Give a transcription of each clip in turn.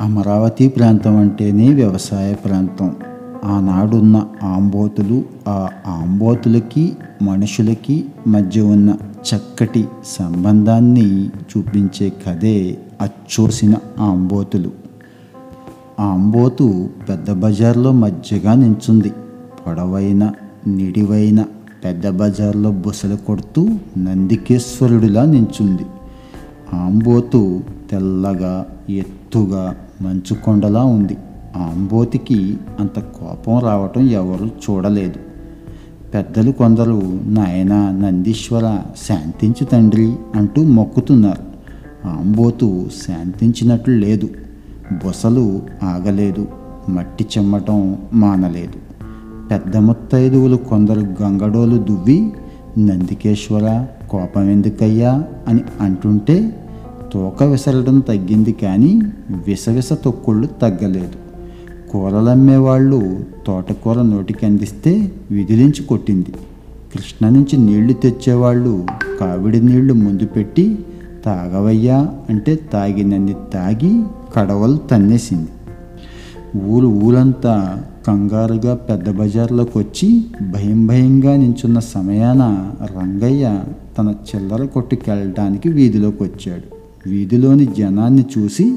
అమరావతి ప్రాంతం అంటేనే వ్యవసాయ ప్రాంతం. ఆనాడున్న ఆంబోతులు ఆ ఆంబోతులకి మనుషులకి మధ్య ఉన్న చక్కటి సంబంధాన్ని చూపించే కథే అచ్చోసిన ఆంబోతులు. ఆంబోతు పెద్ద బజార్లో మధ్యగా నించుంది. పొడవైన నిడివైన పెద్ద బజార్లో బుసలు కొడుతూ నందికేశ్వరుడిలా నించుంది. ఆంబోతు తెల్లగా ఎత్తుగా మంచు కొండలా ఉంది ఆంబోతికి అంత కోపం రావటం ఎవరు చూడలేదు. పెద్దలు కొందరు నాయన నందీశ్వర శాంతించు తండ్రి అంటూ మొక్కుతున్నారు. ఆంబోతు శాంతించినట్లు లేదు. బొసలు ఆగలేదు. మట్టి చెమ్మటం మానలేదు. పెద్ద ముత్తైదువులు కొందరు గంగడోలు దువ్వి నందికేశ్వర కోపం ఎందుకయ్యా అని అంటుంటే తోక విసరడం తగ్గింది కానీ విసవిస తొక్కుళ్ళు తగ్గలేదు. కూరలమ్మేవాళ్ళు తోటకూర నోటికి అందిస్తే విదిలించి కొట్టింది. కృష్ణ నుంచి నీళ్ళు తెచ్చేవాళ్ళు కావిడి నీళ్ళు ముందు పెట్టి తాగవయ్యా అంటే తాగినన్ని తాగి కడవలు తన్నేసింది. ఊరు ఊరంతా కంగారుగా పెద్ద బజార్లోకి వచ్చి భయం భయంగా నించున్న సమయాన రంగయ్య తన చిల్లర కొట్టుకెళ్ళడానికి వీధిలోకి వచ్చాడు వీధిలోని జనాన్ని చూసి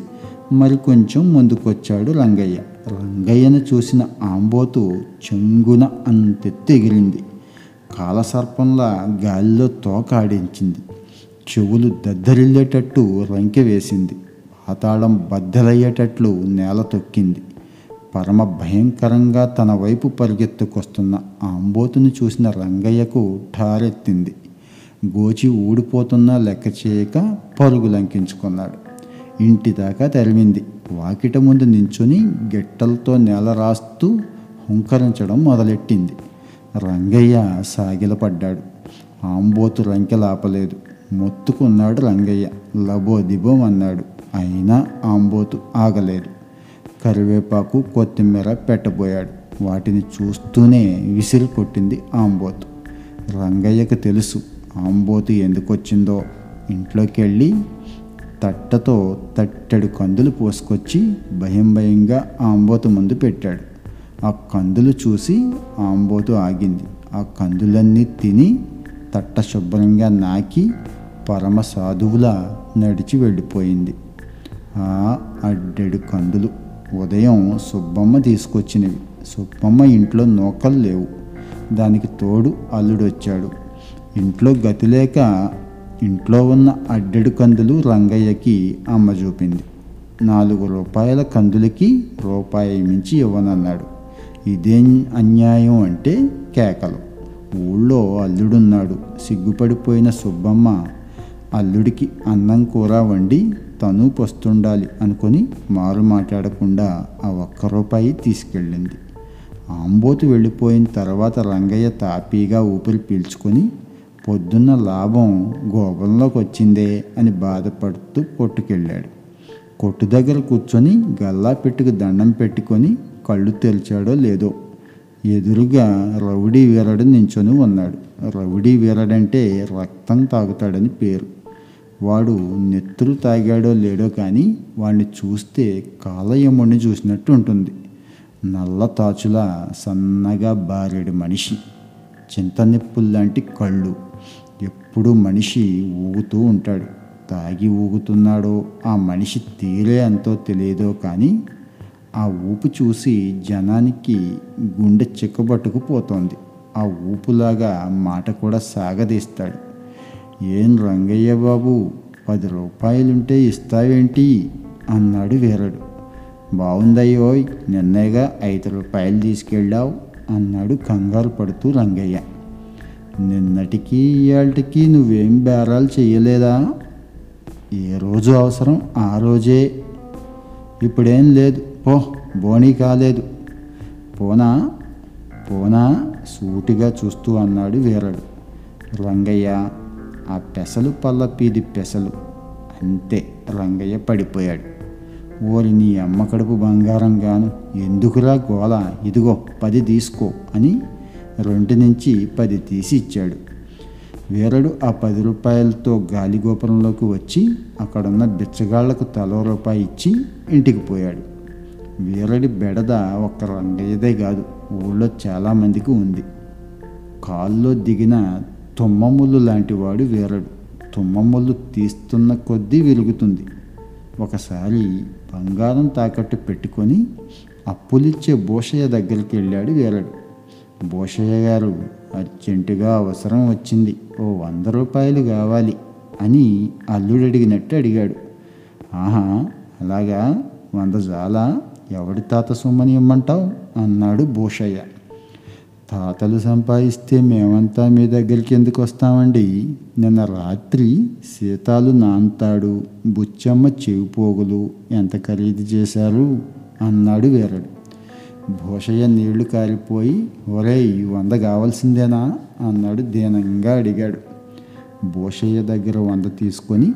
మరి కొంచెం ముందుకొచ్చాడు రంగయ్య. రంగయ్యను చూసిన ఆంబోతు చెంగున అంతెత్తెగిరింది కాలసర్పంలా గాలిలో తోక ఆడించింది. చెవులు దద్దరిల్లేటట్టు రంకె వేసింది. పాతాళం బద్దలయ్యేటట్లు నేల తొక్కింది. పరమ భయంకరంగా తన వైపు పరిగెత్తుకొస్తున్న ఆంబోతుని చూసిన రంగయ్యకు ఠారెత్తింది. గోచి ఊడిపోతున్నా లెక్క చేయక పరుగు లంకించుకున్నాడు. ఇంటి దాకా తరిమింది. వాకిట ముందు నించుని గిట్టలతో నేల రాస్తూ హుంకరించడం మొదలెట్టింది. రంగయ్య సాగిలపడ్డాడు. ఆంబోతు రంకెలాపలేదు మొత్తుకున్నాడు రంగయ్య. లబో దిబోం అన్నాడు అయినా ఆంబోతు ఆగలేదు. కరివేపాకు కొత్తిమీర పెట్టబోయాడు. వాటిని చూస్తూనే విసిరి కొట్టింది ఆంబోతు. రంగయ్యకు తెలుసు ఆంబోతు ఎందుకు వచ్చిందో ఇంట్లోకి వెళ్ళి తట్టతో తట్టెడు కందులు పోసుకొచ్చి భయం భయంగా ఆంబోతు ముందు పెట్టాడు. ఆ కందులు చూసి ఆంబోతు ఆగింది. ఆ కందులన్నీ తిని తట్ట శుభ్రంగా నాకి పరమ సాధువులా నడిచి వెళ్ళిపోయింది. ఆ అడ్డెడు కందులు ఉదయం సుబ్బమ్మ తీసుకొచ్చినవి. సుబ్బమ్మ ఇంట్లో నూకలు లేవు. దానికి తోడు అల్లుడు వచ్చాడు ఇంట్లో గతి లేక ఇంట్లో ఉన్న అడ్డెడు కందులు రంగయ్యకి అమ్మ చూపింది. నాలుగు రూపాయల కందులకి రూపాయి మించి ఇవ్వనన్నాడు. ఇదేం అన్యాయం అంటే కేకలు. ఊళ్ళో అల్లుడున్నాడు. సిగ్గుపడిపోయిన సుబ్బమ్మ అల్లుడికి అన్నం కూర వండి తను పొస్తుండాలి అనుకొని మారు మాట్లాడకుండా ఆ ఒక్క రూపాయి తీసుకెళ్ళింది. ఆంబోతు వెళ్ళిపోయిన తర్వాత రంగయ్య తాపీగా ఊపిరి పీల్చుకొని పొద్దున్న లాభం గోపంలోకి వచ్చిందే అని బాధపడుతూ కొట్టుకెళ్ళాడు. కొట్టు దగ్గర కూర్చొని గల్లా పెట్టుకు దండం పెట్టుకొని కళ్ళు తెరిచాడో లేదో. ఎదురుగా రౌడీ వీరడు నించొని ఉన్నాడు. రౌడీ వీరడంటే రక్తం తాగుతాడని పేరు. వాడు నెత్తులు తాగాడో లేడో కానీ వాడిని చూస్తే కాలయముడిని చూసినట్టు ఉంటుంది. నల్ల తాచులా సన్నగా బారెడు మనిషి. చింతనిప్పుల్లాంటి కళ్ళు. ఎప్పుడూ మనిషి ఊగుతూ ఉంటాడు. తాగి ఊగుతున్నాడో ఆ మనిషి తీరే అంతో తెలియదో కానీ ఆ ఊపు చూసి జనానికి గుండె చిక్కబట్టుకుపోతోంది ఆ ఊపులాగా మాట కూడా సాగదీస్తాడు. ఏం రంగయ్య బాబు పది రూపాయలుంటే ఇస్తావేంటి? అన్నాడు వీరడు. బాగుందయ్యోయ్ నిన్నేగా ఐదు రూపాయలు తీసుకెళ్ళావు అన్నాడు కంగారు పడుతూ రంగయ్య. నిన్నటికి ఇవాళకి నువ్వేం బేరాలు చేయలేదా ఏ రోజు అవసరం? ఆ రోజే. ఇప్పుడేం లేదు. పో బోనీ కాలేదు. పోనా? పోనా? సూటిగా చూస్తూ అన్నాడు వీరడు. రంగయ్య ఆ పెసలు పల్ల పీది పెసలు. అంతే రంగయ్య పడిపోయాడు. ఓరి నీ అమ్మ కడుపు బంగారం గాను ఎందుకురా గోల ఇదిగో పది తీసుకో అని రెండు నుంచి పది తీసి ఇచ్చాడు. వీరడు ఆ పది రూపాయలతో గాలిగోపురంలోకి వచ్చి అక్కడున్న బిచ్చగాళ్ళకు తలో రూపాయి ఇచ్చి ఇంటికి పోయాడు. వీరడి బెడద ఒక్క రంగయ్యదే కాదు ఊళ్ళో చాలామందికి ఉంది. కాల్లో దిగిన తుమ్మముళ్ళు లాంటివాడు వీరడు. తుమ్మముళ్ళు తీస్తున్న కొద్దీ విరుగుతుంది. ఒకసారి బంగారం తాకట్టు పెట్టుకొని అప్పులిచ్చే భూషయ్య దగ్గరికి వెళ్ళాడు వీరడు. భూషయ్య గారు అర్జెంటుగా అవసరం వచ్చింది. ఓ వంద రూపాయలు కావాలి అని అల్లుడు అడిగినట్టు అడిగాడు. ఆహా అలాగా? వంద చాలా ఎవడి తాత సొమ్మని ఇమ్మంటావు? అన్నాడు భూషయ్య. తాతలు సంపాదిస్తే మేమంతా మీ దగ్గరికి ఎందుకు వస్తామండి? నిన్న రాత్రి సీతాలు నాంతాడు బుచ్చమ్మ చెవిపోగులు ఎంత ఖరీదు చేశారు? అన్నాడు వేరడు. భూషయ్య నీళ్ళు కారిపోయి ఒరే ఈ వంద కావాల్సిందేనా? అన్నాడు దీనంగా అడిగాడు. భూషయ్య దగ్గర వంద తీసుకొని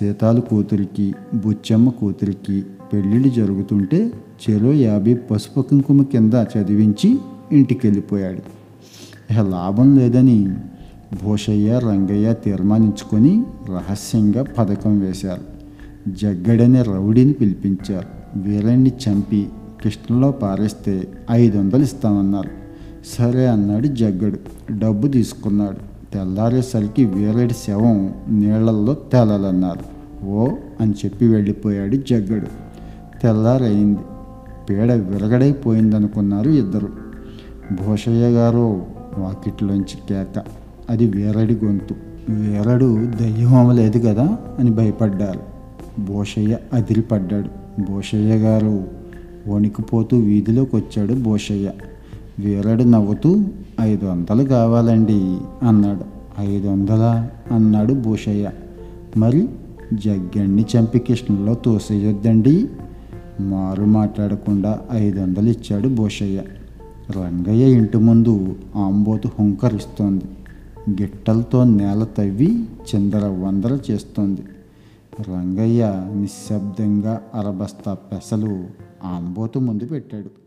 సీతాలు కూతురికి బుచ్చమ్మ కూతురికి పెళ్ళిళ్ళు జరుగుతుంటే చెరో యాభై పసుపు కుంకుమ కింద చదివించి ఇంటికి వెళ్ళిపోయాడు ఇక లాభం లేదని భూషయ్య రంగయ్య తీర్మానించుకొని రహస్యంగా పథకం వేశారు. జగ్గడనే రౌడీని పిలిపించారు. వీరాన్ని చంపి కృష్ణలో పారేస్తే ఐదు వందలు ఇస్తామన్నారు. సరే అన్నాడు జగ్గడు. డబ్బు తీసుకున్నాడు. తెల్లారేసరికి వీరడి శవం నీళ్ళల్లో తేలాలన్నారు. ఓ అని చెప్పి వెళ్ళిపోయాడు జగ్గడు. తెల్లారైంది పీడ విరగడైపోయిందనుకున్నారు ఇద్దరు. భూషయ్య గారు వాకిట్లోంచి కేక. అది వీరడి గొంతు. వీరడు దయ్యం లేదు కదా అని భయపడ్డారు. భూషయ్య అదిరిపడ్డాడు. భూషయ్య గారు వణికిపోతూ వీధిలోకి వచ్చాడు భూషయ్య. వీరడు నవ్వుతూ ఐదు వందలు కావాలండి అన్నాడు. ఐదు వందలా అన్నాడు భూషయ్య. మరి జగ్గణ్ణి చంపి కృష్ణలో తోసేయొద్దండి మారు మాట్లాడకుండా ఐదు వందలు ఇచ్చాడు భూషయ్య. రంగయ్య ఇంటి ముందు ఆంబోతు హుంకరిస్తోంది. గిట్టలతో నేల తవ్వి చిందర వందర చేస్తోంది. రంగయ్య నిశ్శబ్దంగా అరబస్తా పెసలు ఆనబోతు ముందు పెట్టాడు.